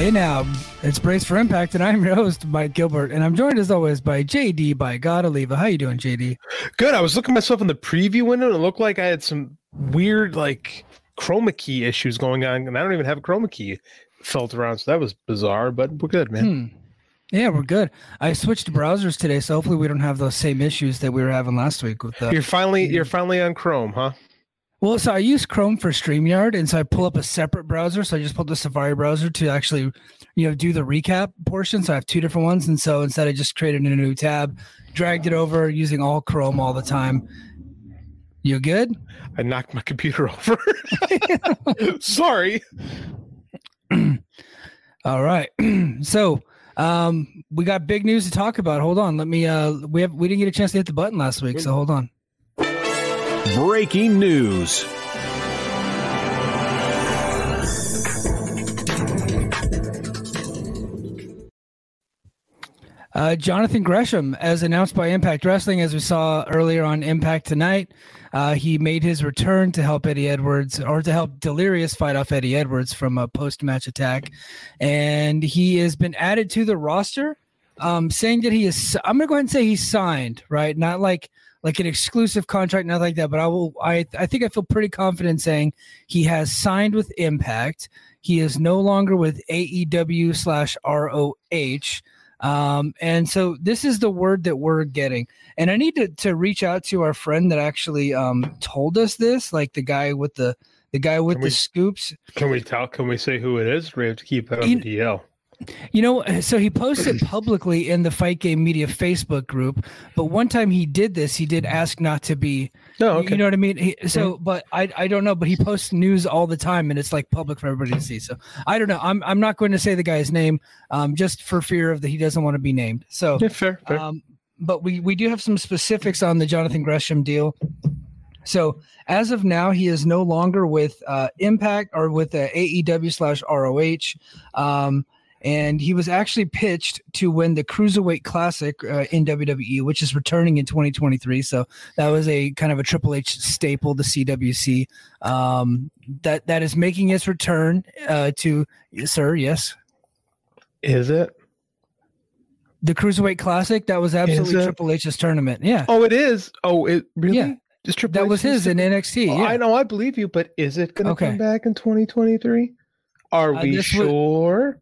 Hey now, it's Brace for Impact, and I'm your host, Mike Gilbert, and I'm joined as always by JD by God Oliva. How you doing, JD? Good. I was looking myself in the preview window, and it looked like I had some weird like chroma key issues going on, and I don't even have a chroma key felt around, so that was bizarre. But we're good, man. Hmm. Yeah, we're good. I switched browsers today, so hopefully we don't have those same issues that we were having last week with the. You're finally you're finally on Chrome, huh? Well, so I use Chrome for StreamYard, and so I pull up a separate browser. So I just pulled the Safari browser to actually, you know, do the recap portion. So I have two different ones, and so instead I just created a new tab, dragged it over using all Chrome all the time. You good? I knocked my computer over. Sorry. all right. so um, we got big news to talk about. Hold on. Let me. Uh, we have we didn't get a chance to hit the button last week, so hold on. Breaking news. Uh, Jonathan Gresham, as announced by Impact Wrestling, as we saw earlier on Impact tonight, uh, he made his return to help Eddie Edwards or to help Delirious fight off Eddie Edwards from a post match attack. And he has been added to the roster, um, saying that he is, I'm going to go ahead and say he's signed, right? Not like like an exclusive contract, nothing like that. But I will. I I think I feel pretty confident saying he has signed with Impact. He is no longer with AEW slash ROH. Um, and so this is the word that we're getting. And I need to, to reach out to our friend that actually um, told us this, like the guy with the the guy with the scoops. Can we tell? Can we say who it is? We have to keep that on You- the DL. You know, so he posted publicly in the Fight Game Media Facebook group, but one time he did this, he did ask not to be No, You- okay. You know what I mean? He, so, but I I don't know, but he posts news all the time, and it's like public for everybody to see. So I don't know. I'm I'm not going to say the guy's name, um, just for fear of that he doesn't want to be named. So, yeah, fair. fair. um, but we we do have some specifics on the Jonathan Gresham deal. So as of now, he is no longer with uh, Impact or with uh, AEW slash ROH. Um, and he was actually pitched to win the Cruiserweight Classic uh, in WWE, which is returning in 2023. So that was a kind of a Triple H staple, the CWC. Um, that that is making its return uh, to sir. Yes, is it? the Cruiserweight Classic. That was absolutely? Triple H's tournament. Yeah, Oh, it is. Oh, it really? Yeah. Just Triple that H was his is- in NXT. Oh, Yeah. I know. I believe you, but is it going to Okay. come back in 2023? Are Uh, we would- sure?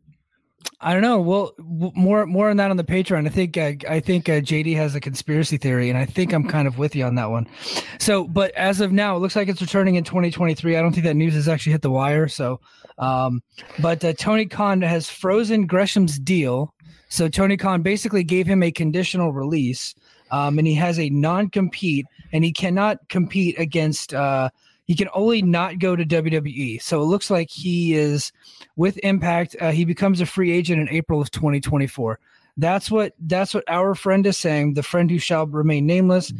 I don't know. Well, more more on that on the Patreon. I think uh, I think uh, JD has a conspiracy theory, and I think I'm kind of with you on that one. So, but as of now, it looks like it's returning in 2023. I don't think that news has actually hit the wire. So, um, but uh, Tony Khan has frozen Gresham's deal. So Tony Khan basically gave him a conditional release, um, and he has a non-compete, and he cannot compete against. He can only not go to WWE. So it looks like he is with Impact. Uh, he becomes a free agent in April of 2024. That's what that's what our friend is saying. The friend who shall remain nameless.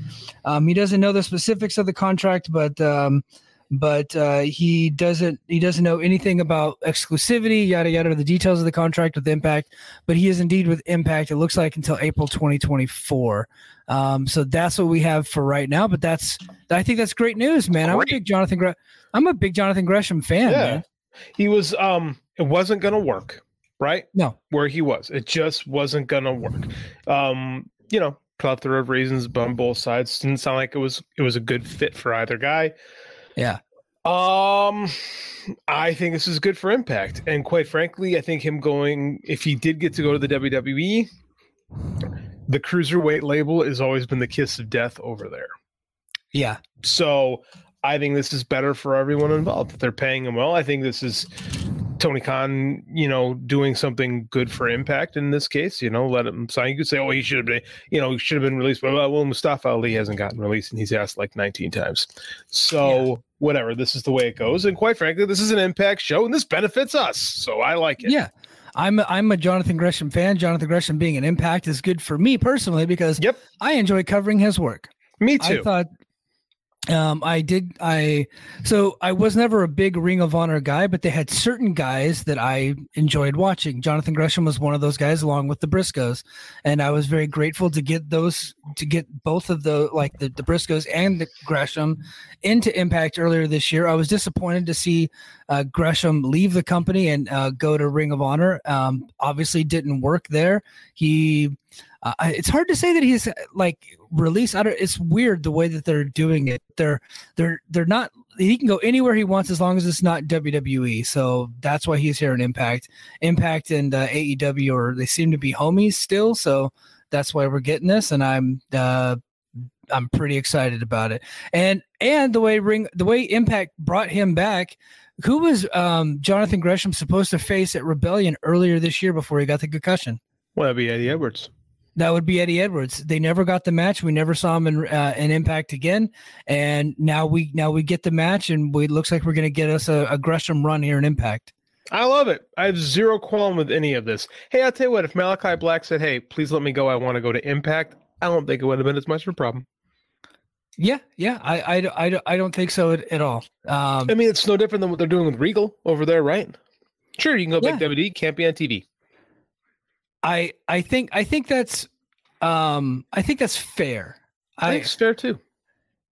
Um, he doesn't know the specifics of the contract, but um, but uh, he doesn't he doesn't know anything about exclusivity, yada yada, the details of the contract with Impact. But he is indeed with Impact. It looks like until April 2024. Um, so that's what we have for right now. But that's I think that's great news, man. I'm a big Jonathan. Gre- I'm a big Jonathan Gresham fan, Yeah. man. He was. Um, it wasn't going to work, right? No, Where he was, it just wasn't going to work. Um, you know, plethora of reasons on both sides. Didn't sound like it was. It was a good fit for either guy. yeah. Um, I think this is good for Impact, and quite frankly, I think him going if he did get to go to the WWE, the cruiserweight label has always been the kiss of death over there. Yeah. So I think this is better for everyone involved. If they're paying him well, I think this is Tony Khan, you know, doing something good for Impact in this case. You know, let him sign. You could say, oh, he should have been, you know, he should have been released. But well, Mustafa Ali hasn't gotten released, and he's asked like 19 times. So whatever, this is the way it goes. And quite frankly, this is an Impact show, and this benefits us. So I like it. Yeah. I'm a, I'm a Jonathan Gresham fan. Jonathan Gresham being an impact is good for me personally because Yep. I enjoy covering his work. Me I too. thought Um, I did. I so I was never a big Ring of Honor guy, but they had certain guys that I enjoyed watching. Jonathan Gresham was one of those guys, along with the Briscoes, and I was very grateful to get those to get both of the like the, the Briscoes and the Gresham into Impact earlier this year. I was disappointed to see uh, Gresham leave the company and uh, go to Ring of Honor. Um, obviously, didn't work there. He uh, it's hard to say that he's like released. I don't. It's weird the way that they're doing it. They're they're they're not. He can go anywhere he wants as long as it's not WWE. So that's why he's here in Impact. Impact and uh, AEW or they seem to be homies still. So that's why we're getting this, and I'm uh, I'm pretty excited about it. And and the way Ring the way Impact brought him back. Who was um, Jonathan Gresham supposed to face at Rebellion earlier this year before he got the concussion? Well, that'd be Eddie Edwards. That would be Eddie Edwards. They never got the match. We never saw him in uh, in Impact again, and now we now we get the match, and we looks like we're going to get us a, a Gresham run here in Impact. I love it. I have zero qualm with any of this. Hey, I'll tell you what. If Malachi Black said, "Hey, please let me go. I want to go to Impact," I don't think it would have been as much of a problem. Yeah, yeah, I, I, I, I don't think so at, at all. Um, I mean, it's no different than what they're doing with Regal over there, right? Sure, you can go back yeah. WWE, can't be on TV. I I think I think that's um I think that's fair. I think it's fair too.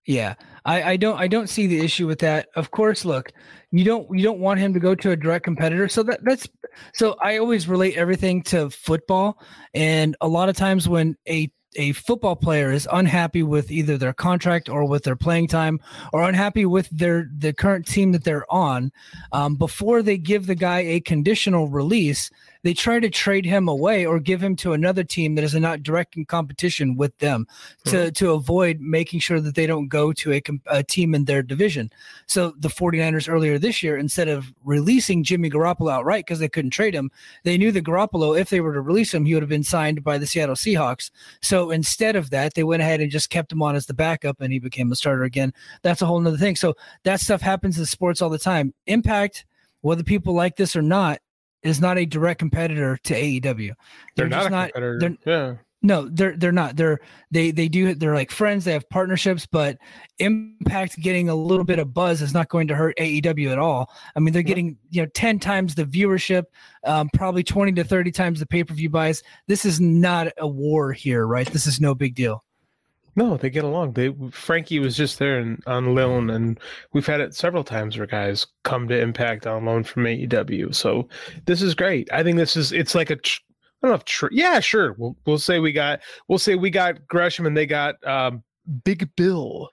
Yeah. I, I don't I don't see the issue with that. Of course, look, you don't you don't want him to go to a direct competitor. So that that's so I always relate everything to football. And a lot of times when a a football player is unhappy with either their contract or with their playing time or unhappy with their the current team that they're on um, before they give the guy a conditional release they try to trade him away or give him to another team that is not direct in competition with them to mm-hmm. to avoid making sure that they don't go to a, a, team in their division. So the 49ers earlier this year, instead of releasing Jimmy Garoppolo outright because they couldn't trade him, they knew that Garoppolo, if they were to release him, he would have been signed by the Seattle Seahawks. So instead of that, they went ahead and just kept him on as the backup and he became a starter again. That's a whole nother thing. So that stuff happens in sports all the time. Impact, whether people like this or not, is not a direct competitor to AEW. They're, they're not a not, competitor. They're, yeah. No, they're they're not. They're they they do they're like friends. They have partnerships, but Impact getting a little bit of buzz is not going to hurt AEW at all. I mean, they're getting you know ten times the viewership, um, probably twenty to thirty times the pay per view buys. This is not a war here, right? This is no big deal. No, they get along. They Frankie was just there and on loan, and we've had it several times where guys come to Impact on loan from AEW. So this is great. I think this is it's like a tr- I don't know if tr- yeah sure we'll we'll say we got we'll say we got Gresham and they got um, Big Bill.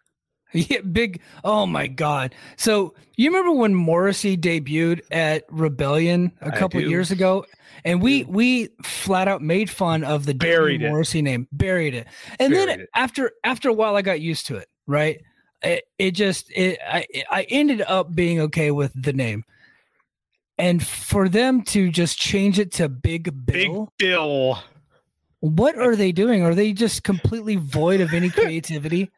Yeah, big. Oh my God! So you remember when Morrissey debuted at Rebellion a couple years ago, and we we flat out made fun of the buried Morrissey it. name, buried it, and buried then it. after after a while, I got used to it. Right? It, it just it I I ended up being okay with the name, and for them to just change it to Big Bill, Big Bill. What are they doing? Are they just completely void of any creativity?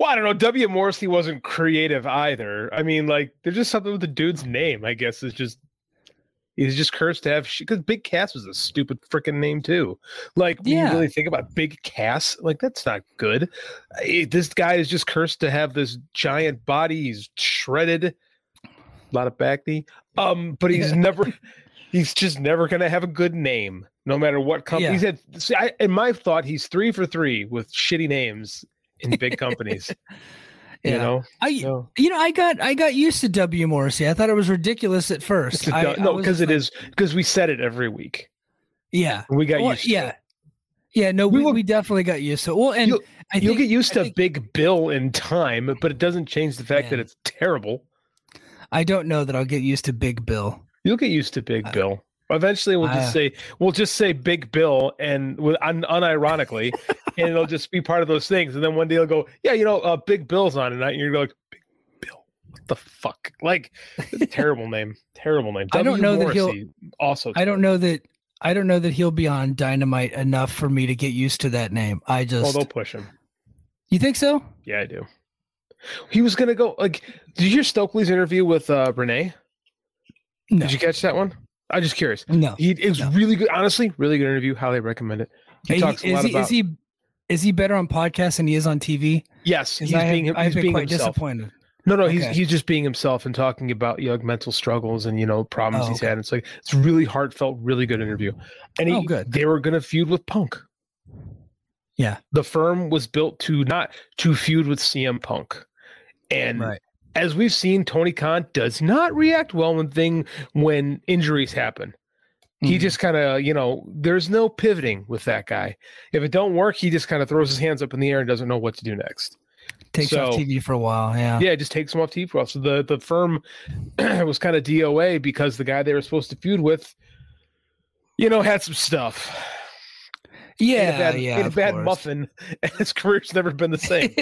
Well, I don't know. W. Morrissey wasn't creative either. I mean, like, there's just something with the dude's name. I guess is just He's just cursed to have because Big Cass was a stupid freaking name too. Like when yeah. you really think about Big Cass, like that's not good. This guy is just cursed to have this giant body. He's shredded, a lot of back knee. Um, but he's never. He's just never gonna have a good name, no matter what company yeah. he's had. See, I, in my thought, he's three for three with shitty names in big companies. Yeah. You know, I you know I got I got used to W Morrissey. I thought it was ridiculous at first. I, no, because it is because we said it every week. Yeah, we got well, used. yeah, it. yeah. No, we, we, will, we, definitely got used to. It. Well, and you'll, I you'll get used to think, Big Bill in time, but it doesn't change the fact that it's terrible. I don't know that I'll get used to Big Bill. You'll get used to Big uh, Bill. Eventually, we'll just uh, say we'll just say Big Bill, and with un, unironically, and it'll just be part of those things. And then one day he'll go, "Yeah, you know, uh, Big Bill's on tonight," and you're like, "Big Bill, what the fuck?" Like, terrible name, terrible name. I don't know Morrissey, that he'll also. I don't know that. I don't know that he'll be on Dynamite enough for me to get used to that name. I just. Oh, they'll push him. You think so? Yeah, I do. He was gonna go like. Did you hear Stokely's interview with uh, Renee? No. Did you catch that one? I'm just curious. No, he it was no. really good. Honestly, really good interview. Highly recommend it. He talks a lot about. Is he is he better on podcasts than he is on TV? Yes, he's I have, being I've he's been being quite himself. disappointed. No, no, he's he's just being himself and talking about you know, mental struggles and you know problems Oh, he's okay. had. It's like it's really heartfelt, really good interview. And he, Oh, good. they were gonna feud with Punk. Yeah. The firm was built to not to feud with CM Punk. And Right. as we've seen, Tony Khan does not react well when thing when injuries happen. He Mhm. just kind of, you know, there's no pivoting with that guy. If it don't work, he just kind of throws his hands up in the air and doesn't know what to do next. takes off TV for a while. Yeah. Yeah, it just takes him off TV for a while. So the the firm was kind of DOA because the guy they were supposed to feud with, you know, had some stuff. Yeah. A bad, yeah. ate a bad course. muffin, and his career's never been the same.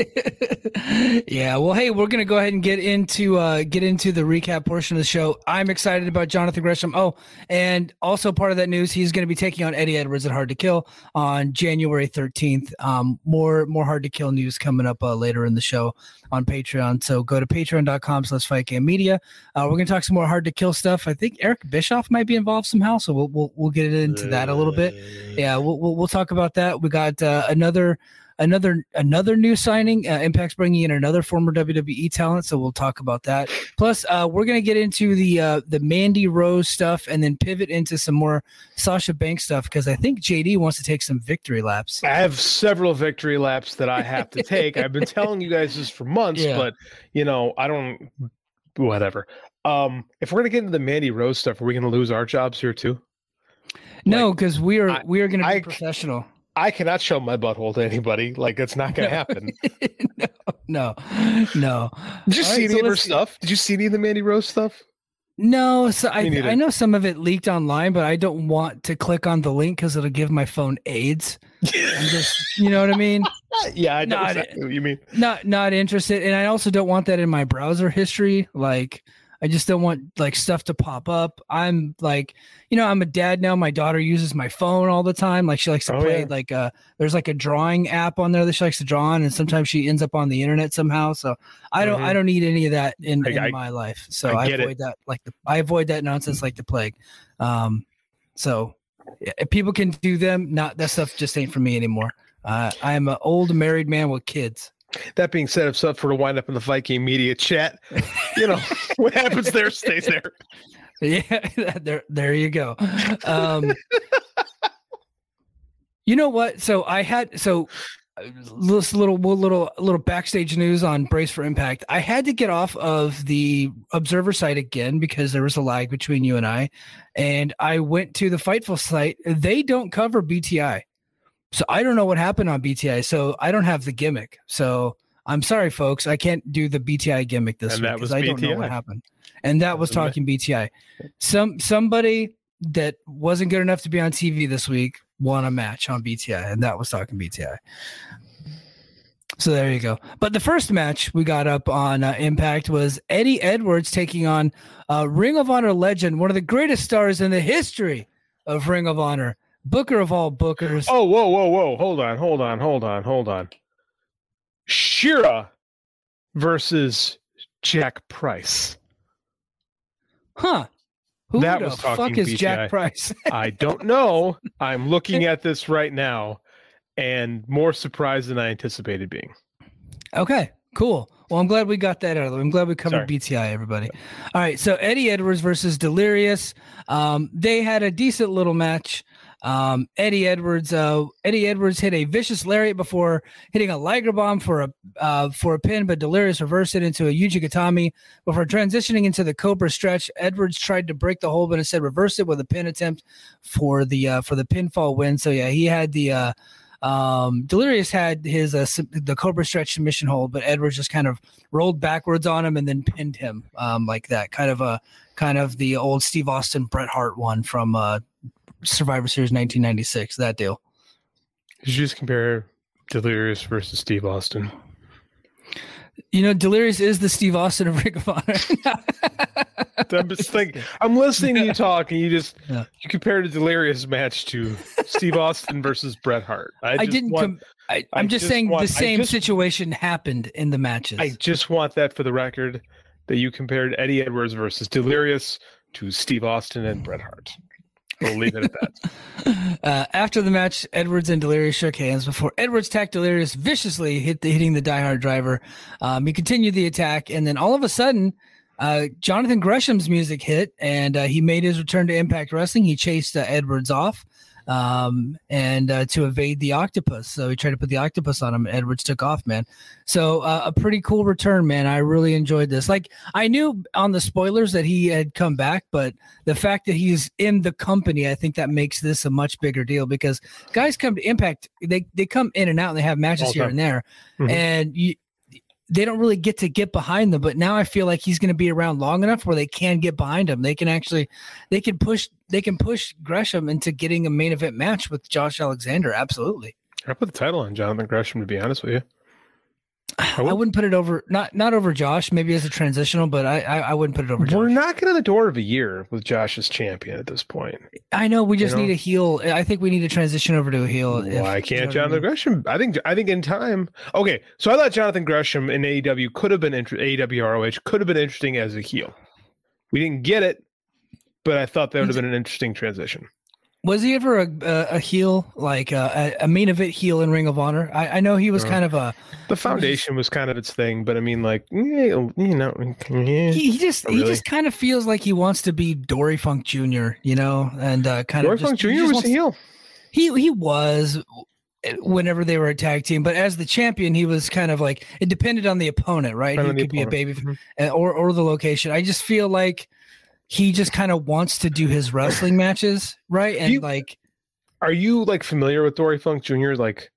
yeah, well, hey, we're gonna go ahead and get into uh get into the recap portion of the show. I'm excited about Jonathan Gresham. Oh, and also part of that news, he's gonna be taking on Eddie Edwards at Hard to Kill on January 13th. Um, more more Hard to Kill news coming up uh, later in the show on Patreon. So go to patreon.com slash fight game media. Uh, we're gonna talk some more Hard to Kill stuff. I think Eric Bischoff might be involved somehow, so we'll we'll, we'll get into that a little bit yeah we'll, we'll, we'll talk about that we got uh, another another another new signing uh, impact's bringing in another former wwe talent so we'll talk about that plus uh, we're going to get into the uh, the mandy rose stuff and then pivot into some more sasha banks stuff because i think jd wants to take some victory laps I have several victory laps that I have to take. I've been telling you guys this for months, Yeah. but you know, I don't. Whatever. Um, if we're gonna get into the Mandy Rose stuff, are we gonna lose our jobs here too? no because we are I- we are going to be I- professional I cannot show my butthole to anybody. Like it's not gonna happen. no no Did you All see right, so any of her stuff? Did you see any of the Mandy Rose stuff? no so I, I know some of it leaked online but i don't want to click on the link because it'll give my phone aids I'm just you know what i mean yeah, I know Not- exactly what you mean. not not interested and i also don't want that in my browser history like i just don't want like stuff to pop up. I'm like you know i'm a dad now. My daughter uses my phone all the time. Like she likes to Oh, play yeah. like uh there's like a drawing app on there that she likes to draw on and sometimes she ends up on the internet somehow. So i don't i Mhm. don't need any of that in, I- in I- my life. So I i, get it. avoid that like the i avoid that nonsense like the plague. Um so yeah, if people can do them not that stuff just ain't for me anymore. Uh, i'm an old married man with kids That being said, if stuff were to wind up in the Fight Game Media chat, you know what happens there stays there. Yeah, there, there you go. Um, you know what? So I had so uh, this little little little backstage news on Brace for Impact. I had to get off of the Observer site again because there was a lag between you and I, and I went to the Fightful site. They don't cover BTI, so I don't know what happened on BTI. So I don't have the gimmick. So I'm sorry, folks. I can't do the BTI gimmick this And week because I don't know what happened. And that was was talking BTI. Some somebody that wasn't good enough to be on TV this week won a match on BTI, and that was talking BTI. So there you go. But the first match we got up on uh, Impact was Eddie Edwards taking on uh, Ring of Honor legend, one of the greatest stars in the history of Ring of Honor, Booker of all Bookers. Oh, whoa, whoa, whoa! Hold on, hold on, hold on, hold on. Shera versus Jack Price. Huh? Who That the fuck is. Jack Price? I don't know. I'm looking at this right now, and more surprised than I anticipated being. Okay, cool. Well, I'm glad we got that out of the way. I'm glad we covered Sorry. BTI, everybody. All right, so Eddie Edwards versus Delirious. Um, they had a decent little match. Um, Eddie Edwards, uh, Eddie Edwards hit a vicious lariat before hitting a Liger bomb for a uh, for a pin, but Delirious reversed it into a Yuji before transitioning into the Cobra stretch. Edwards tried to break the hold, but instead reversed it with a pin attempt for the uh, for the pinfall win. So yeah, he had the uh, um, Delirious had his uh, the Cobra stretch submission hold, but Edwards just kind of rolled backwards on him and then pinned him um, like that. Kind of a kind of the old Steve Austin Bret Hart one from uh, Survivor Series 1996. That deal. Did you just compare Delirious versus Steve Austin? You know, Delirious is the Steve Austin of Ring of Honor. I'm just thinking. I'm listening to you talk, and you just Yeah. you compared a Delirious match to Steve Austin versus Bret Hart. I, I didn't. Want, Com- I, I'm just, just saying want- the same just- situation happened in the matches. I just want that for the record that you compared Eddie Edwards versus Delirious to Steve Austin and Bret Hart. We'll leave it at that. Uh, after the match, Edwards and Delirious shook hands before Edwards attacked Delirious viciously, hit the, hitting the diehard driver. Um, he continued the attack, and then all of a sudden, uh, Jonathan Gresham's music hit, and uh, he made his return to Impact Wrestling. He chased uh, Edwards off um, and uh, to evade the octopus. So he tried to put the octopus on him. Edwards took off, man. So uh, a pretty cool return, man. I really enjoyed this. Like I knew on the spoilers that he had come back, but the fact that he's in the company, I think that makes this a much bigger deal because guys come to Impact, they they come in and out and they have matches here and there, mm-hmm. and you they don't really get to get behind them. But now I feel like he's going to be around long enough where they can get behind him. They can actually, they can push, they can push Gresham into getting a main event match with Josh Alexander. Absolutely. I put the title on Jonathan Gresham to be honest with you. I, would. not put it over not not over Josh, maybe as a transitional, but I I, I wouldn't put it over. Josh. We're knocking on the door of a year with Josh as champion at this point. I know we just you know? need a heel. I think we need to transition over to a heel. Why if, can't you know Jonathan I mean? Gresham? I think I think in time. Okay, so I thought Jonathan Gresham in AEW could have been inter- AEW ROH could have been interesting as a heel. We didn't get it, but I thought that would have been an interesting transition. Was he ever a, a, a heel, like a, a, main event heel in Ring of Honor? I, I know he was uh, kind of a. The foundation was kind of its thing, but I mean, like you know, he, he just really. he just kind of feels like he wants to be Dory Funk Jr. You know, and uh, kind Dory of Dory Funk Jr. was a heel. He he was whenever they were a tag team, but as the champion, he was kind of like it depended on the opponent, right? He could be a baby mm-hmm. or or the location. I just feel like he just kind of wants to do his wrestling matches, right? And you, like, are you like familiar with Dory Funk Jr.? Like,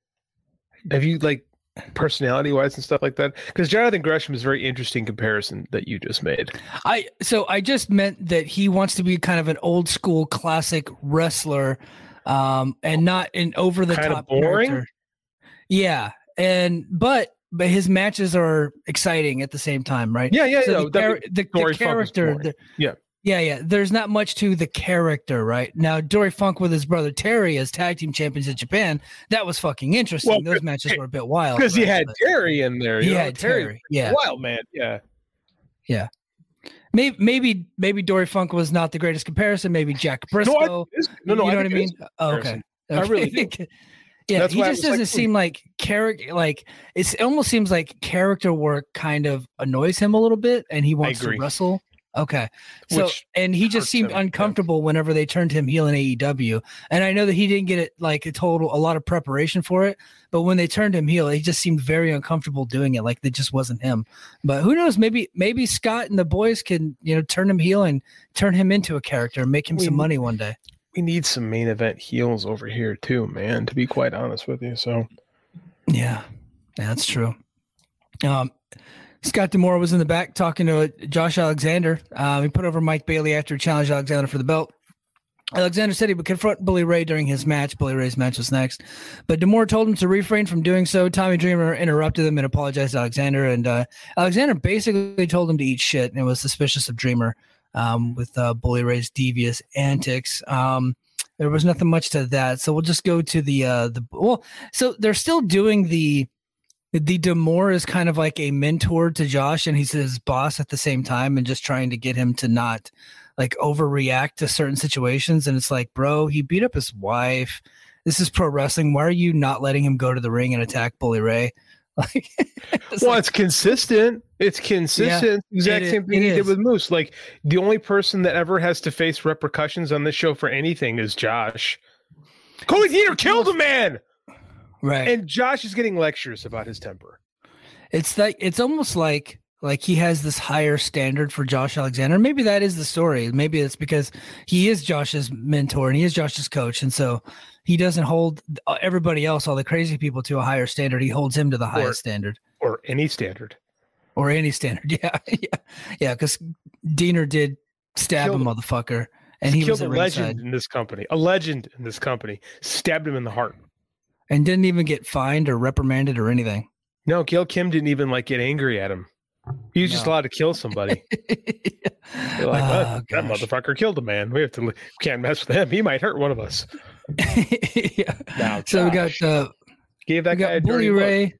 have you like personality wise and stuff like that? Because Jonathan Gresham is very interesting comparison that you just made. I so I just meant that he wants to be kind of an old school classic wrestler, um, and not an over the top boring. Character. Yeah, and but but his matches are exciting at the same time, right? Yeah, yeah, so the, char- the, the, character, the, yeah, yeah, yeah. There's not much to the character, right? Now, Dory Funk with his brother Terry as tag team champions in Japan, that was fucking interesting. Well, Those matches were a bit wild. Because right? he had but Terry in there. He know? had Terry. Terry. Yeah. Wild man. Yeah. Yeah. Maybe, maybe, maybe Dory Funk was not the greatest comparison. Maybe Jack Briscoe. No, I, no, no, you know what I mean? Oh, okay. okay. I really do. yeah, That's he just doesn't like, seem like character. Like it almost seems like character work kind of annoys him a little bit, and he wants to wrestle Okay. So Which and he just seemed uncomfortable yeah. whenever they turned him heel in AEW. And I know that he didn't get it like a total a lot of preparation for it, but when they turned him heel, he just seemed very uncomfortable doing it. Like it just wasn't him. But who knows? Maybe maybe Scott and the boys can, you know, turn him heel and turn him into a character and make him we, some money one day. We need some main event heels over here too, man, to be quite honest with you. So yeah, that's true. Um, Scott D'Amore was in the back talking to Josh Alexander. Um, he put over Mike Bailey after he challenged Alexander for the belt. Alexander said he would confront Bully Ray during his match. Bully Ray's match was next, but D'Amore told him to refrain from doing so. Tommy Dreamer interrupted him and apologized to Alexander, and uh, Alexander basically told him to eat shit and was suspicious of Dreamer um, with uh, Bully Ray's devious antics. Um, there was nothing much to that, so we'll just go to the uh, the well. So they're still doing the the D'Amore is kind of like a mentor to Josh, and he's his boss at the same time, and just trying to get him to not like overreact to certain situations. And it's like, bro, he beat up his wife. This is pro wrestling. Why are you not letting him go to the ring and attack Bully Ray? Like, it's well, like, it's consistent. It's consistent. Yeah, exact it same thing he did with Moose. Like the only person that ever has to face repercussions on this show for anything is Josh. Cody Deaner killed a man. Right. And Josh is getting lectures about his temper. It's like it's almost like like he has this higher standard for Josh Alexander. Maybe that is the story. Maybe it's because he is Josh's mentor and he is Josh's coach, and so he doesn't hold everybody else, all the crazy people, to a higher standard. He holds him to the highest or, standard, or any standard, or any standard. Yeah, yeah, yeah. Because Deaner did stab Killed a motherfucker, and he was a legend in this company. A legend in this company stabbed him in the heart and didn't even get fined or reprimanded or anything. No, Gail Kim didn't even like get angry at him. He was no. just allowed to kill somebody. They're like, oh, that motherfucker killed a man. We have to can't mess with him. He might hurt one of us. yeah. Now, so we got uh, gave that guy Bully Ray.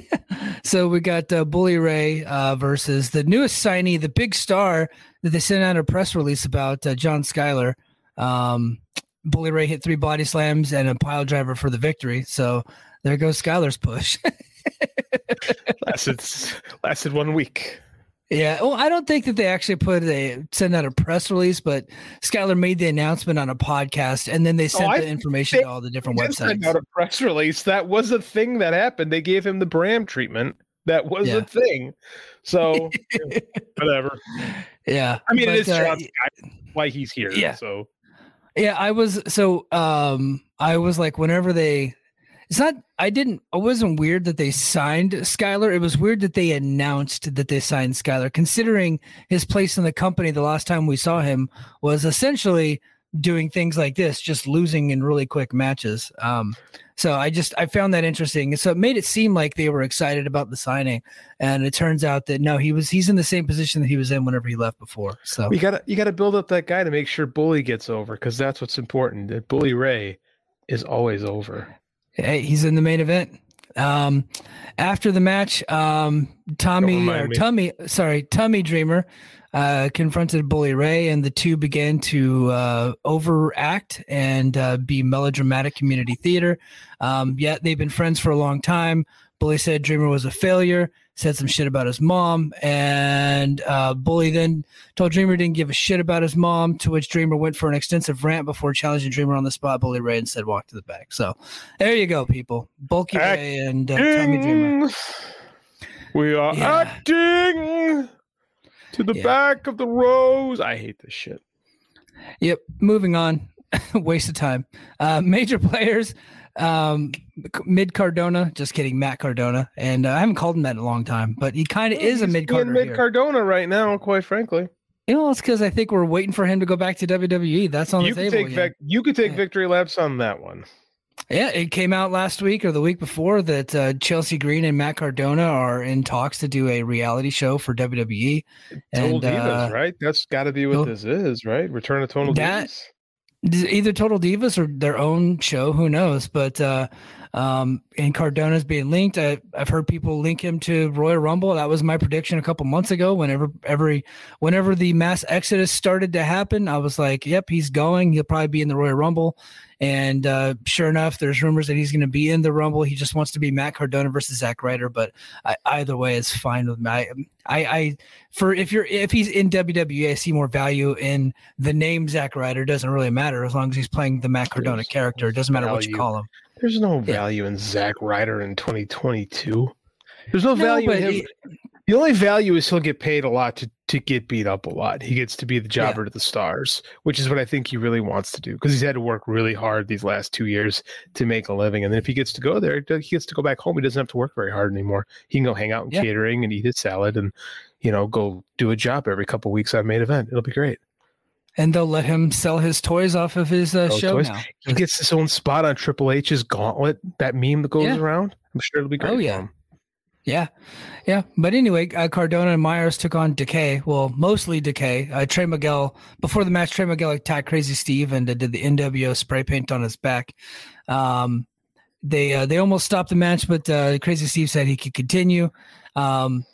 so we got uh, Bully Ray uh, versus the newest signee, the big star that they sent out a press release about, uh, John Skyler. Um, Bully Ray hit three body slams and a pile driver for the victory. So there goes Skyler's push. lasted lasted one week. Yeah, well, I don't think that they actually put a send out a press release, but Skyler made the announcement on a podcast, and then they sent oh, the information to all the different websites. Send out a press release. That was a thing that happened. They gave him the Bram treatment. That was yeah. a thing. So whatever. Yeah, I mean, but, it is uh, why he's here. Yeah. So yeah, I was so um I was like, whenever they it's not I didn't it wasn't weird that they signed Skyler. It was weird that they announced that they signed Skyler, considering his place in the company the last time we saw him was essentially doing things like this, just losing in really quick matches. Um, so I just I found that interesting. So it made it seem like they were excited about the signing, and it turns out that no, he was he's in the same position that he was in whenever he left before. So you gotta you gotta build up that guy to make sure Bully gets over because that's what's important. That Bully Ray is always over. Hey, he's in the main event. Um, after the match, um, Tommy or Tummy, sorry, Tummy Dreamer, uh, confronted Bully Ray, and the two began to uh, overact and uh, be melodramatic community theater. Um, yet they've been friends for a long time. Bully said Dreamer was a failure said some shit about his mom, and uh, Bully then told Dreamer didn't give a shit about his mom. To which Dreamer went for an extensive rant before challenging Dreamer on the spot. Bully Ray instead walked to the back. So there you go, people. Bulky. Ray and uh, Tommy Dreamer. We are yeah. acting to the yeah. back of the rose. I hate this shit. Yep. Moving on. Waste of time. Uh, major players um, mid Cardona. Just kidding, Matt Cardona. And uh, I haven't called him that in a long time, but he kind of is a mid Mid Cardona right now, quite frankly. You know, it's because I think we're waiting for him to go back to WWE. That's on you the table. Take you could take victory laps on that one. Yeah, it came out last week or the week before that uh, Chelsea Green and Matt Cardona are in talks to do a reality show for WWE. Total and, Divas, uh, right? That's got to be what this is, right? Return of Total that, Divas either Total Divas or their own show. Who knows? But uh, um, and Cardona's being linked. I, have heard people link him to Royal Rumble. That was my prediction a couple months ago. Whenever every whenever the mass exodus started to happen, I was like, "Yep, he's going. He'll probably be in the Royal Rumble." And uh, sure enough, there's rumors that he's going to be in the Rumble. He just wants to be Matt Cardona versus Zack Ryder, but I, either way is fine with me. I, I, I, for if you're if he's in WWE, I see more value in the name Zack Ryder. Doesn't really matter as long as he's playing the Matt Cardona character. It doesn't matter what you call him. There's no value yeah. in Zack Ryder in 2022. There's no, no value in him. He, the only value is he'll get paid a lot to, to get beat up a lot. He gets to be the jobber yeah. to the stars, which is what I think he really wants to do because he's had to work really hard these last two years to make a living. And then if he gets to go there, he gets to go back home. He doesn't have to work very hard anymore. He can go hang out in yeah. catering and eat his salad and, you know, go do a job every couple weeks on a main event. It'll be great. And they'll let him sell his toys off of his uh, show toys. now. He gets his own spot on Triple H's gauntlet, that meme that goes yeah. around. I'm sure it'll be great. Oh, yeah. Yeah, yeah. But anyway, uh, Cardona and Myers took on Decay. Well, mostly Decay. Uh, Trey Miguel before the match. Trey Miguel attacked Crazy Steve and did the NWO spray paint on his back. Um, they uh, they almost stopped the match, but uh, Crazy Steve said he could continue. Um,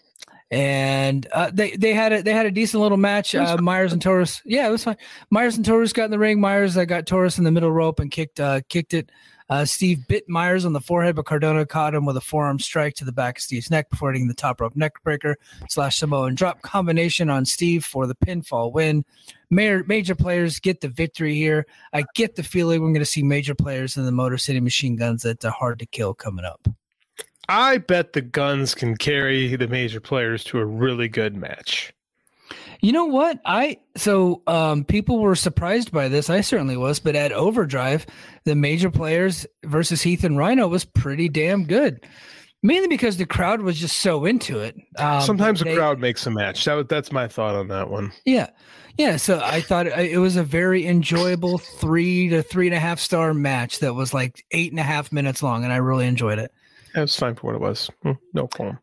and uh, they they had a they had a decent little match. Uh, Myers and Taurus, yeah, it was fine. Myers and Taurus got in the ring. Myers uh, got Taurus in the middle rope and kicked uh, kicked it. Uh, Steve bit Myers on the forehead, but Cardona caught him with a forearm strike to the back of Steve's neck before hitting the top rope neckbreaker slash Samoan drop combination on Steve for the pinfall win. Major, major players get the victory here. I get the feeling we're going to see major players in the Motor City Machine Guns that are hard to kill coming up. I bet the guns can carry the major players to a really good match. You know what? I so um, people were surprised by this. I certainly was, but at Overdrive, the major players versus Heath and Rhino was pretty damn good. Mainly because the crowd was just so into it. Um, Sometimes they, the crowd makes a match. That, that's my thought on that one. Yeah, yeah. So I thought it was a very enjoyable three to three and a half star match that was like eight and a half minutes long, and I really enjoyed it. It was fine for what it was. Hmm, no problem.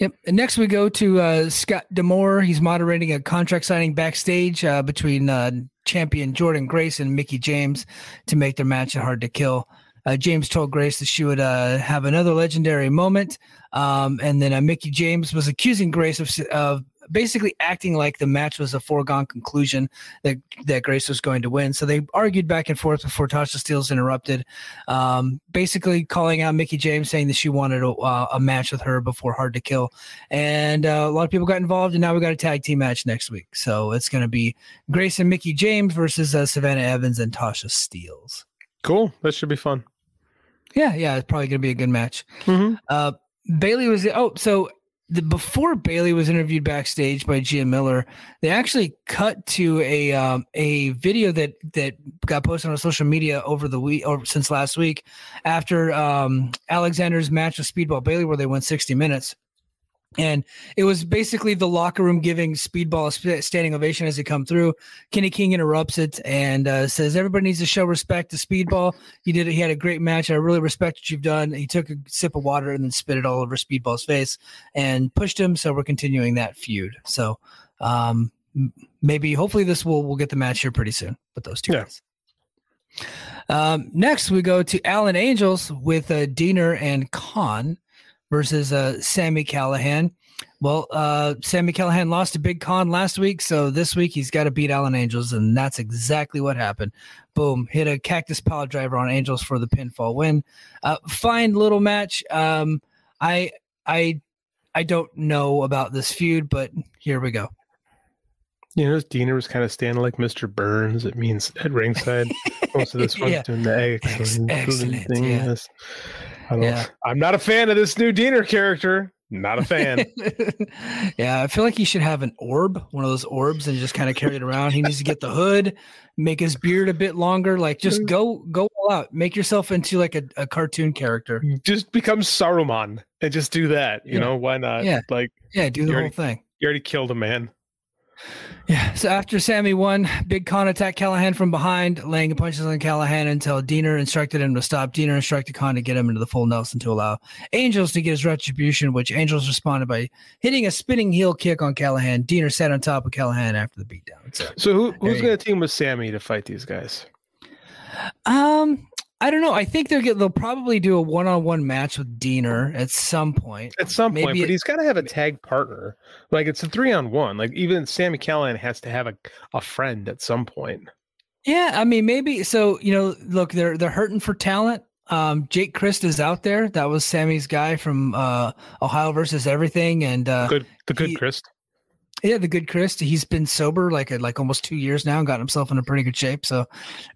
Yep. And next we go to uh, Scott D'Amore. He's moderating a contract signing backstage uh, between uh, champion Jordynne Grace and Mickie James to make their match hard to kill. Uh, James told Grace that she would uh, have another legendary moment, um, and then uh, Mickie James was accusing Grace of, of basically acting like the match was a foregone conclusion that that Grace was going to win. So they argued back and forth before Tasha Steelz interrupted, um, basically calling out Mickie James, saying that she wanted a, uh, a match with her before Hard to Kill, and uh, a lot of people got involved. And now we got a tag team match next week. So it's going to be Grace and Mickie James versus uh, Savannah Evans and Tasha Steelz. Cool. That should be fun. Yeah, yeah, it's probably going to be a good match. Mm-hmm. Uh, Bailey was oh so the before Bailey was interviewed backstage by Gia Miller, they actually cut to a um, a video that that got posted on social media over the week or since last week after um, Alexander's match with Speedball Bailey, where they went 60 minutes. And it was basically the locker room giving Speedball a standing ovation as he come through. Kenny King interrupts it and uh, says, "Everybody needs to show respect to Speedball. He did. It. He had a great match. I really respect what you've done." He took a sip of water and then spit it all over Speedball's face and pushed him. So we're continuing that feud. So um, maybe, hopefully, this will we'll get the match here pretty soon with those two Yeah. guys. Um, next, we go to Alan Angels with uh, Deaner and Kon versus uh, Sammy Callahan. Well, uh, Sammy Callahan lost to Big Kon last week, so this week he's got to beat Alan Angels, and that's exactly what happened. Boom, hit a cactus power driver on Angels for the pinfall win. Uh, fine little match. Um, I I I don't know about this feud, but here we go. You know, Deaner was kind of standing like Mr. Burns. It means at ringside. Most of this one's Yeah. doing the excellent, excellent, thing. yeah. Yes. I don't, Yeah. I'm not a fan of this new Deaner character. Not a fan. yeah, I feel like he should have an orb, one of those orbs, and just kind of carry it around. He needs to get the hood, make his beard a bit longer. Like, just mm. go go all out. Make yourself into like a, a cartoon character. just become Saruman and just do that. You Yeah. know, why not? Yeah. Like Yeah, do the whole already- thing. you already killed a man. Yeah. So after Sammy won, Big Kon attacked Callahan from behind, laying punches on Callahan until Deaner instructed him to stop. Deaner instructed Kon to get him into the full Nelson to allow Angels to get his retribution, which Angels responded by hitting a spinning heel kick on Callahan. Deaner sat on top of Callahan after the beatdown. So, So who, who's going to team with Sammy to fight these guys? um, I don't know. I think they're get, they'll probably do a one-on-one match with Deaner at some point. At some point, Maybe but it- he's got to have a tag partner. Like it's a three on one. Like even Sammy Callahan has to have a, a friend at some point. Yeah, I mean, maybe. So you know, look, they're they're hurting for talent. Um, Jake Crist is out there. That was Sammy's guy from uh, Ohio versus Everything, and uh, Good, the good he- Chris. Yeah, the good Chris. He's been sober like like almost two years now, and gotten himself in a pretty good shape. So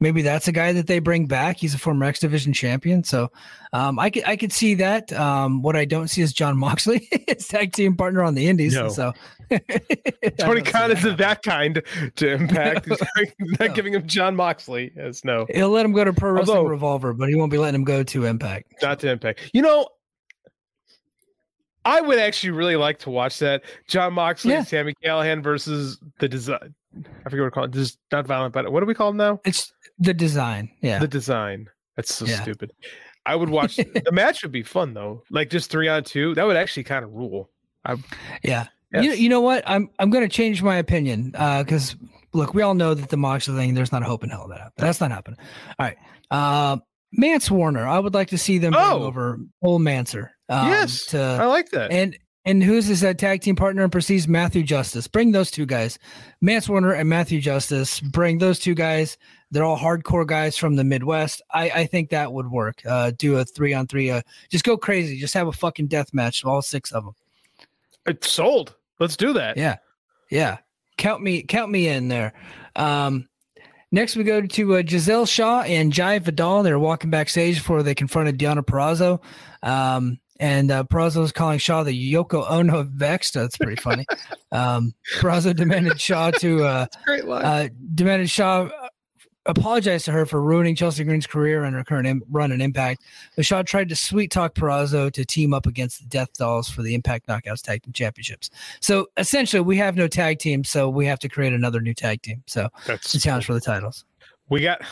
maybe that's a guy that they bring back. He's a former X Division champion, so um, I could I could see that. Um, what I don't see is John Moxley, his tag team partner on the Indies. No. So Tony Khan that. isn't that kind to impact. He's not No. giving him John Moxley as no, He'll let him go to Pro Wrestling Although- Revolver, but he won't be letting him go to Impact. not to impact. You know, I would actually really like to watch that John Moxley, Yeah. Sammy Callahan versus the design. I forget what we call it. This is not violent, but what do we call them now? It's the design. Yeah. The design. That's so Yeah. stupid. I would watch the match. Would be fun though. Like just three on two. That would actually kind of rule. yeah. Yes. You, you know what? I'm I'm going to change my opinion because look, we all know that the Moxley thing. There's not a hope in hell that happens. That's not happening. All right. Uh, Mance Warner. I would like to see them Oh. over Old Manser. Um, yes, To I like that. and and who's his uh, tag team partner and Prestige? Matthew Justice. Bring those two guys, Mance Warner and Matthew Justice. Bring those two guys. They're all hardcore guys from the Midwest. I, I think that would work. Uh, do a three on three. Uh, just go crazy. Just have a fucking death match. Of all six of them. it's sold. Let's do that. Yeah, yeah. Count me, count me in there. Um, next, we go to uh, Giselle Shaw and Jai Vidal. They're walking backstage before they confronted Deonna Purrazzo. Um, and uh, Purrazzo is calling Shaw the Yoko Ono of Vexed. That's pretty funny. um, Purrazzo demanded Shaw to uh, Great line. uh, demanded Shaw uh, apologize to her for ruining Chelsea Green's career and her current im- run and Impact. But Shaw tried to sweet talk Purrazzo to team up against the Death Dolls for the Impact Knockouts Tag Team Championships. So essentially, we have no tag team, so we have to create another new tag team. So That's it's a challenge for the titles. we got.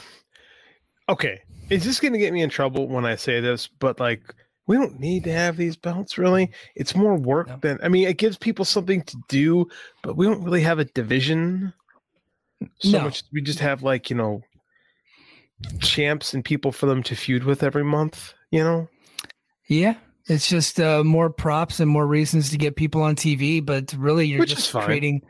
Okay, is this going to get me in trouble when I say this? But like, we don't need to have these belts. Really, it's more work No. than. I mean, it gives people something to do, but we don't really have a division. So No. much. We just have like you know, champs and people for them to feud with every month. You know. Yeah, It's just uh, more props and more reasons to get people on TV, but really you're Which just creating.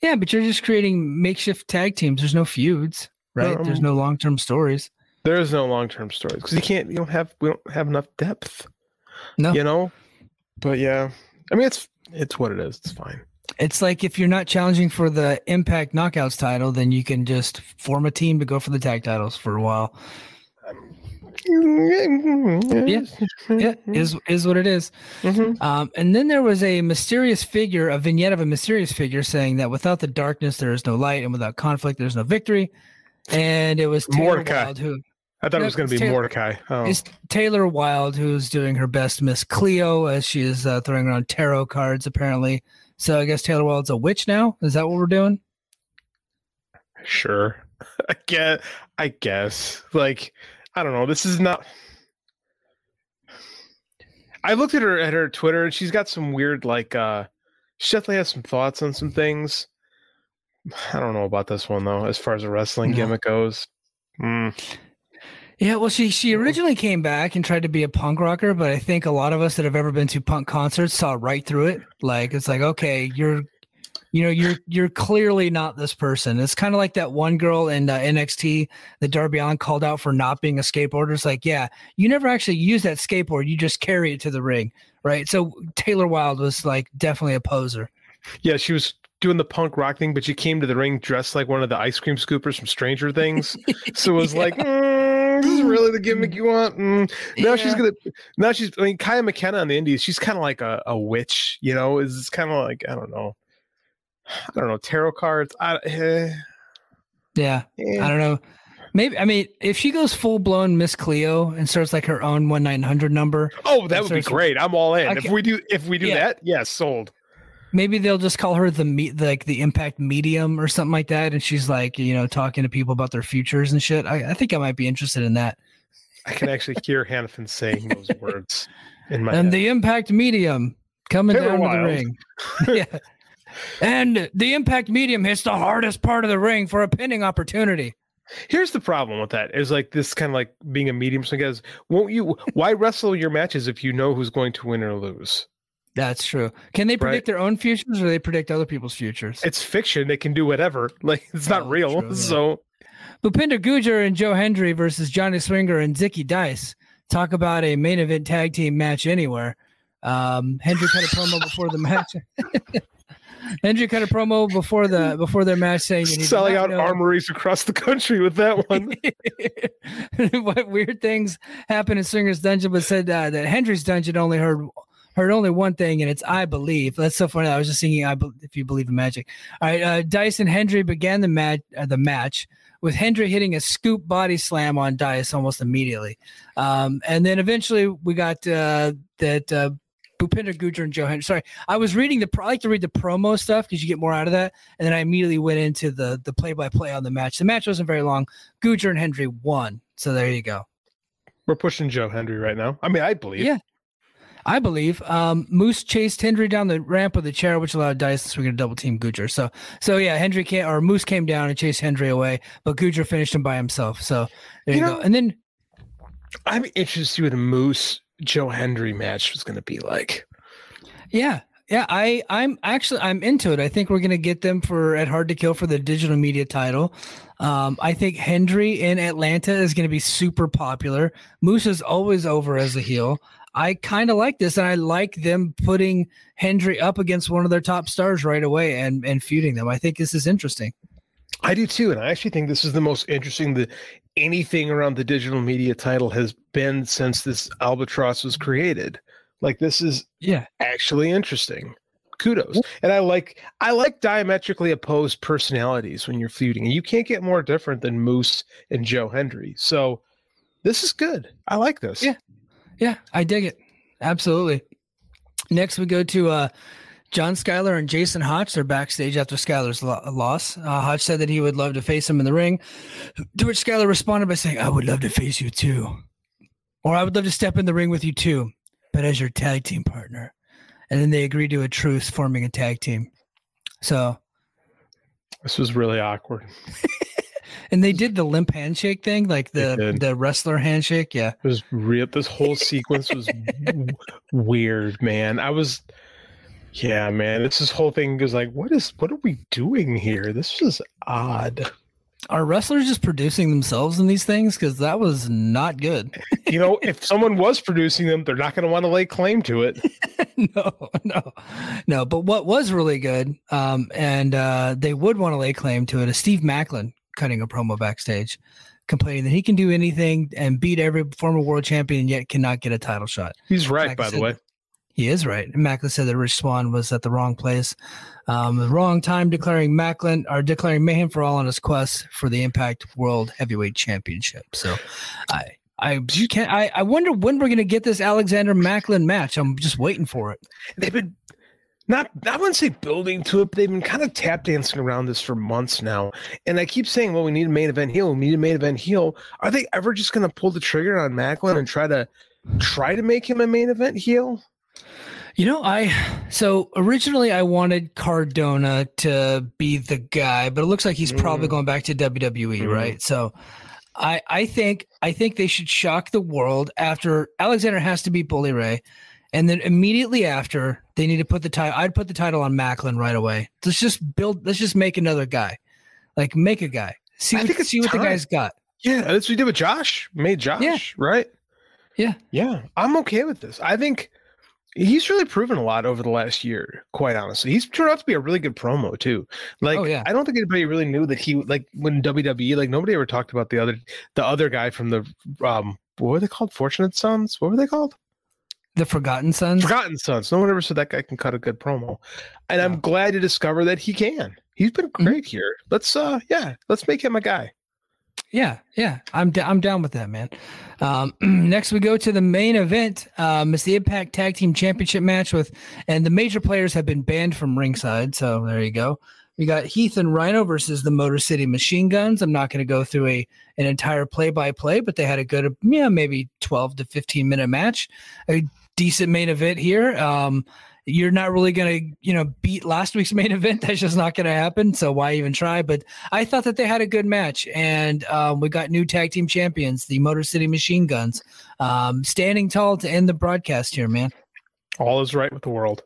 Yeah, but you're just creating makeshift tag teams. There's no feuds, right? There's Um, no long term stories. There is no long term stories because you can't. You don't have. We don't have enough depth. No. You know. But yeah, I mean, it's it's what it is. It's fine. It's like if you're not challenging for the Impact Knockouts title, then you can just form a team to go for the tag titles for a while. Yeah. Yeah, is is what it is. Mhm. Um, and then there was a mysterious figure, a vignette of a mysterious figure saying that without the darkness there is no light, and without conflict there's no victory. And it was Taylor Mordecai. Wilde who I thought it was going to be Taylor- Mordecai. Oh. It's Taylor Wilde who's doing her best Miss Cleo as she is uh, throwing around tarot cards apparently. So I guess Taylor Wilde's a witch now. Is that what we're doing? Sure. I guess. I guess. Like, I don't know. This is not. I looked at her at her Twitter, and she's got some weird, like, uh, she definitely has some thoughts on some things. I don't know about this one though, as far as a wrestling No. gimmick goes. Mm, Yeah, well, she she originally came back and tried to be a punk rocker, but I think a lot of us that have ever been to punk concerts saw right through it. Like it's like, okay, you're, you know, you're you're clearly not this person. It's kind of like that one girl in uh, NXT that Darby Allin called out for not being a skateboarder. It's like, yeah, you never actually use that skateboard; you just carry it to the ring, right? So Taylor Wilde was like definitely a poser. Yeah, she was doing the punk rock thing, but she came to the ring dressed like one of the ice cream scoopers from Stranger Things. So it was like, mm, this is really the gimmick you want. Mm. Now she's gonna. Now she's. I mean, Kaya McKenna on the Indies. She's kind of like a, a witch. You know, is kind of like I don't know. I don't know tarot cards. I, eh, yeah. I don't know. Maybe I mean if she goes full blown Miss Cleo and starts like her own one nine hundred number, Oh, that would be great. I'm all in. Okay. If we do, if we do Yeah. that, yes, sold. Maybe they'll just call her the meet like the impact medium or something like that, and she's like you know talking to people about their futures and shit. I, I think I might be interested in that. I can actually hear Hannifan saying those words in my and head. the impact medium coming Taylor down to the ring. yeah. And the impact medium hits the hardest part of the ring for a pinning opportunity. Here's the problem with that is like this kind of like being a medium. So guys, won't you? Why wrestle your matches if you know who's going to win or lose? That's true. Can they predict Right. their own futures or they predict other people's futures? It's fiction. They can do whatever. Like it's not Oh, real. true, yeah. So Bhupinder Gujjar and Joe Hendry versus Johnny Swinger and Zicky Dice. Talk about a main event tag team match anywhere. Um, Hendry cut a promo before the match. Hendry cut a promo before the before their match saying that selling out know- armories across the country with that one. what weird things happen in Swinger's dungeon, but said uh, that Hendry's dungeon only heard heard only one thing, and it's I believe. That's so funny. I was just thinking, I be- if you believe in magic. All right, uh, Dice and Hendry began the match. Uh, the match with Hendry hitting a scoop body slam on Dice almost immediately, um, and then eventually we got uh, that. Uh, Bhupinder Gujjar and Joe Hendry. Sorry, I was reading the. I like to read the promo stuff because you get more out of that, and then I immediately went into the the play by play on the match. The match wasn't very long. Gujjar and Hendry won. So there you go. We're pushing Joe Hendry right now. I mean, I believe. Yeah. I believe um, Moose chased Hendry down the ramp with a chair, which allowed Dice to swing a double team Gujjar. So, so yeah, Hendry came or Moose came down and chased Hendry away, but Gujjar finished him by himself. So there you, You go. know- And then I'm interested to see what a Moose Joe Hendry match was going to be like. yeah, yeah, I I'm actually I'm into it. I think we're gonna get them for at Hard to Kill for the digital media title. Um, I think Hendry in Atlanta is gonna be super popular. Moose is always over as a heel. I kind of like this, and I like them putting Hendry up against one of their top stars right away and and feuding them. I think this is interesting. I do too, and I actually think this is the most interesting that anything around the digital media title has been since this albatross was created. Like this is Yeah, actually interesting. Kudos. And I like I like diametrically opposed personalities when you're feuding. And you can't get more different than Moose and Joe Hendry. So this is good. I like this. Yeah. Yeah, I dig it. Absolutely. Next, we go to uh, John Skyler and Jason Hotch. They're backstage after Skyler's lo- loss. Uh, Hotch said that he would love to face him in the ring, to which Skyler responded by saying, I would love to face you too. Or I would love to step in the ring with you too, but as your tag team partner. And then they agreed to a truce, forming a tag team. So This was really awkward. And they did the limp handshake thing, like the the wrestler handshake. Yeah. It was real. This whole sequence was w- weird, man. I was, yeah, man. This this whole thing was like, what is, what are we doing here? This was odd. Are wrestlers just producing themselves in these things? Because that was not good. You know, if someone was producing them, they're not going to want to lay claim to it. no, no, no. But what was really good, um, and uh, they would want to lay claim to it, is Steve Maclin cutting a promo backstage, complaining that he can do anything and beat every former world champion, yet cannot get a title shot. He's right, Like I by the said, way. He is right. Maclin said that Rich Swann was at the wrong place, um, the wrong time, declaring Maclin or declaring mayhem for all on his quest for the Impact World Heavyweight Championship. So, I. I can't. I, I wonder when we're gonna get this Alexander Maclin match. I'm just waiting for it. They've been not, I wouldn't say building to it, but they've been kind of tap dancing around this for months now. And I keep saying, well, we need a main event heel. We need a main event heel. Are they ever just going to pull the trigger on Maclin and try to try to make him a main event heel? You know, I so originally I wanted Cardona to be the guy, but it looks like he's probably Mm. going back to WWE, Mhm. right? So I I think I think they should shock the world after Alexander has to beat Bully Ray, and then immediately after they need to put the title. I'd put the title on Maclin right away. Let's just build. Let's just make another guy, like make a guy. See I what, think see what the guy's got. Yeah, that's what we did with Josh. Made Josh, yeah. right? Yeah. Yeah. I'm okay with this. I think he's really proven a lot over the last year, quite honestly. He's turned out to be a really good promo too. Like Oh, yeah. I don't think anybody really knew that he like when WWE, like nobody ever talked about the other the other guy from the um what were they called? Fortunate Sons? What were they called? The Forgotten Sons. Forgotten Sons. No one ever said that guy can cut a good promo. And I'm glad to discover that he can. He's been Mhm. great here. Let's uh yeah, let's make him a guy. Yeah, yeah, I'm d- I'm down with that, man. Um, next, we go to the main event. Um, it's the Impact Tag Team Championship match with, and the major players have been banned from ringside. So there you go. We got Heath and Rhino versus the Motor City Machine Guns. I'm not going to go through a an entire play by play, but they had a good, yeah, maybe 12 to 15 minute match. A decent main event here. Um, you're not really going to, you know, beat last week's main event. That's just not going to happen. So why even try? But I thought that they had a good match, and um, we got new tag team champions, the Motor City Machine Guns, um, standing tall to end the broadcast here, man. All is right with the world.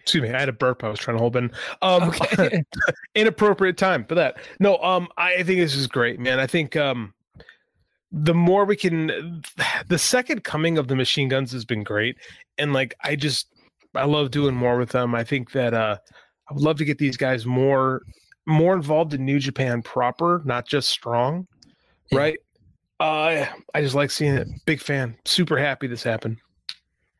Excuse me, I had a burp I was trying to hold in. Um Okay. inappropriate time for that. No, um, I think this is great, man. I think um the more we can the second coming of the machine guns has been great. And like I just I love doing more with them. I think that uh I would love to get these guys more more involved in New Japan proper, not just strong. Yeah. Right? Uh I just like seeing it. Big fan. Super happy this happened.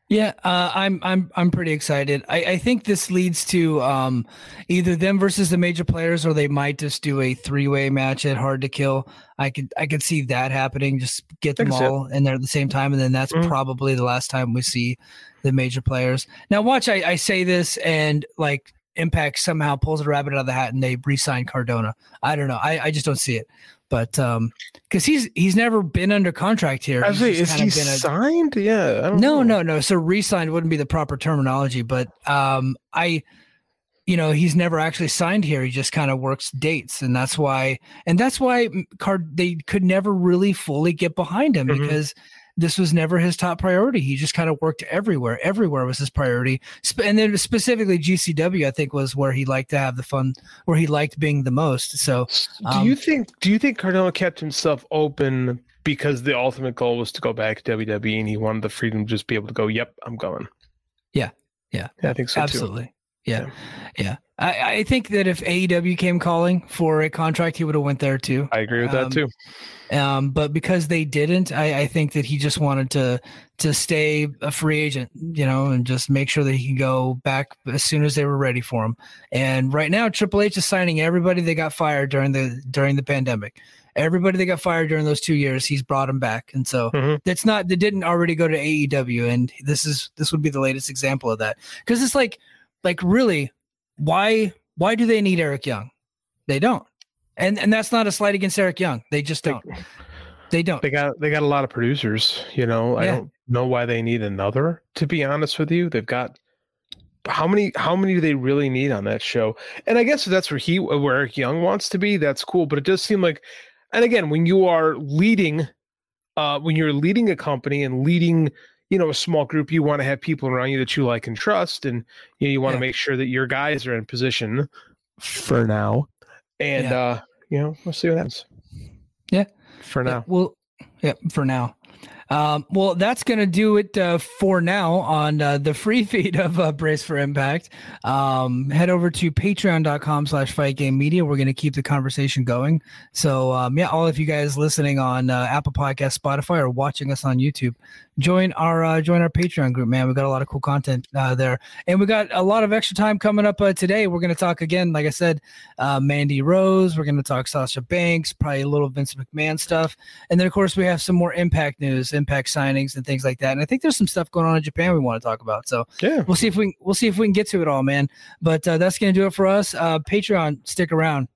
Yeah, uh, I'm I'm I'm pretty excited. I, I think this leads to um, either them versus the major players, or they might just do a three way match at Hard to Kill. I could I could see that happening. Just get them all all in there at the same time, and then that's Mhm. probably the last time we see the major players. Now, watch I, I say this and like Impact somehow pulls a rabbit out of the hat and they re-sign Cardona. I don't know. I, I just don't see it. But um, because he's he's never been under contract here. Like, is he been a- signed? Yeah. I don't no, know. no, no. So re-signed wouldn't be the proper terminology, but um, I, you know, he's never actually signed here. He just kind of works dates, and that's why, and that's why mm, card they could never really fully get behind him Mhm. because this was never his top priority. He just kind of worked everywhere. Everywhere was his priority, and then specifically GCW, I think, was where he liked to have the fun, where he liked being the most. So Do Um, you think do you think Cardona kept himself open because the ultimate goal was to go back to WWE and he wanted the freedom to just be able to go, Yep, I'm going. Yeah. Yeah. Yeah, I think so too. Yeah. Yeah. I, I think that if AEW came calling for a contract, he would have went there too. I agree with that Um, too. Um, but because they didn't, I, I think that he just wanted to to stay a free agent, you know, and just make sure that he can go back as soon as they were ready for him. And right now, Triple H is signing everybody that got fired during the during the pandemic. Everybody that got fired during those two years, he's brought them back, and so Mhm. that's not that didn't already go to AEW, and this is this would be the latest example of that because it's like like really why why do they need Eric Young? They don't, and and that's not a slight against Eric Young. They just don't. They don't. They got they got a lot of producers, you know. I don't know why they need another, to be honest with you. They've got how many how many do they really need on that show? And I guess if that's where he where Eric Young wants to be, that's cool. But it does seem like, and again, when you are leading, uh, when you're leading a company and leading, you know, a small group, you want to have people around you that you like and trust, and you know, you want Yeah. to make sure that your guys are in position for now. And Yeah. uh, you know, we'll see what happens. Yeah. For Yeah, now. well, yeah, for now. Um, well, that's going to do it uh, for now on uh, the free feed of uh, Brace for Impact. Um, head over to patreon.com slash fight game media. We're going to keep the conversation going. So, um, yeah, all of you guys listening on uh, Apple Podcast, Spotify, or watching us on YouTube, join our uh, join our Patreon group, man. We got a lot of cool content uh, there, and we got a lot of extra time coming up today. We're going to talk again, like I said, Mandy Rose. We're going to talk Sasha Banks, probably a little Vince McMahon stuff, and then of course we have some more Impact news, Impact signings, and things like that. And I think there's some stuff going on in Japan we want to talk about. So Yeah. we'll see if we we'll see if we can get to it all, man. But uh, that's going to do it for us. Uh, Patreon, stick around.